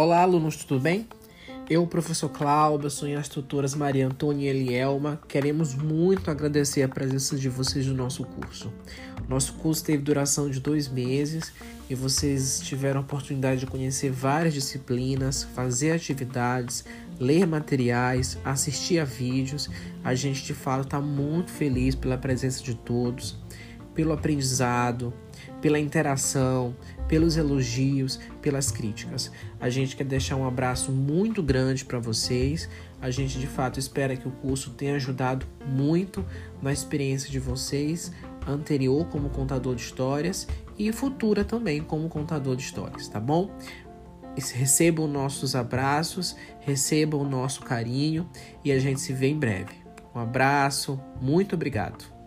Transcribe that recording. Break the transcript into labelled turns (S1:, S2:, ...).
S1: Olá, alunos, tudo bem? Eu, professor Cláudio, sou e as tutoras Maria Antônia e Elielma, queremos muito agradecer a presença de vocês no nosso curso. Nosso curso teve duração de dois meses e vocês tiveram a oportunidade de conhecer várias disciplinas, fazer atividades, ler materiais, assistir a vídeos. A gente, de fato, está muito feliz pela presença de todos, pelo aprendizado, pela interação, pelos elogios, pelas críticas. A gente quer deixar um abraço muito grande para vocês. A gente de fato espera que o curso tenha ajudado muito na experiência de vocês anterior como contador de histórias e futura também como contador de histórias, tá bom? Recebam nossos abraços, recebam o nosso carinho e a gente se vê em breve. Um abraço, muito obrigado.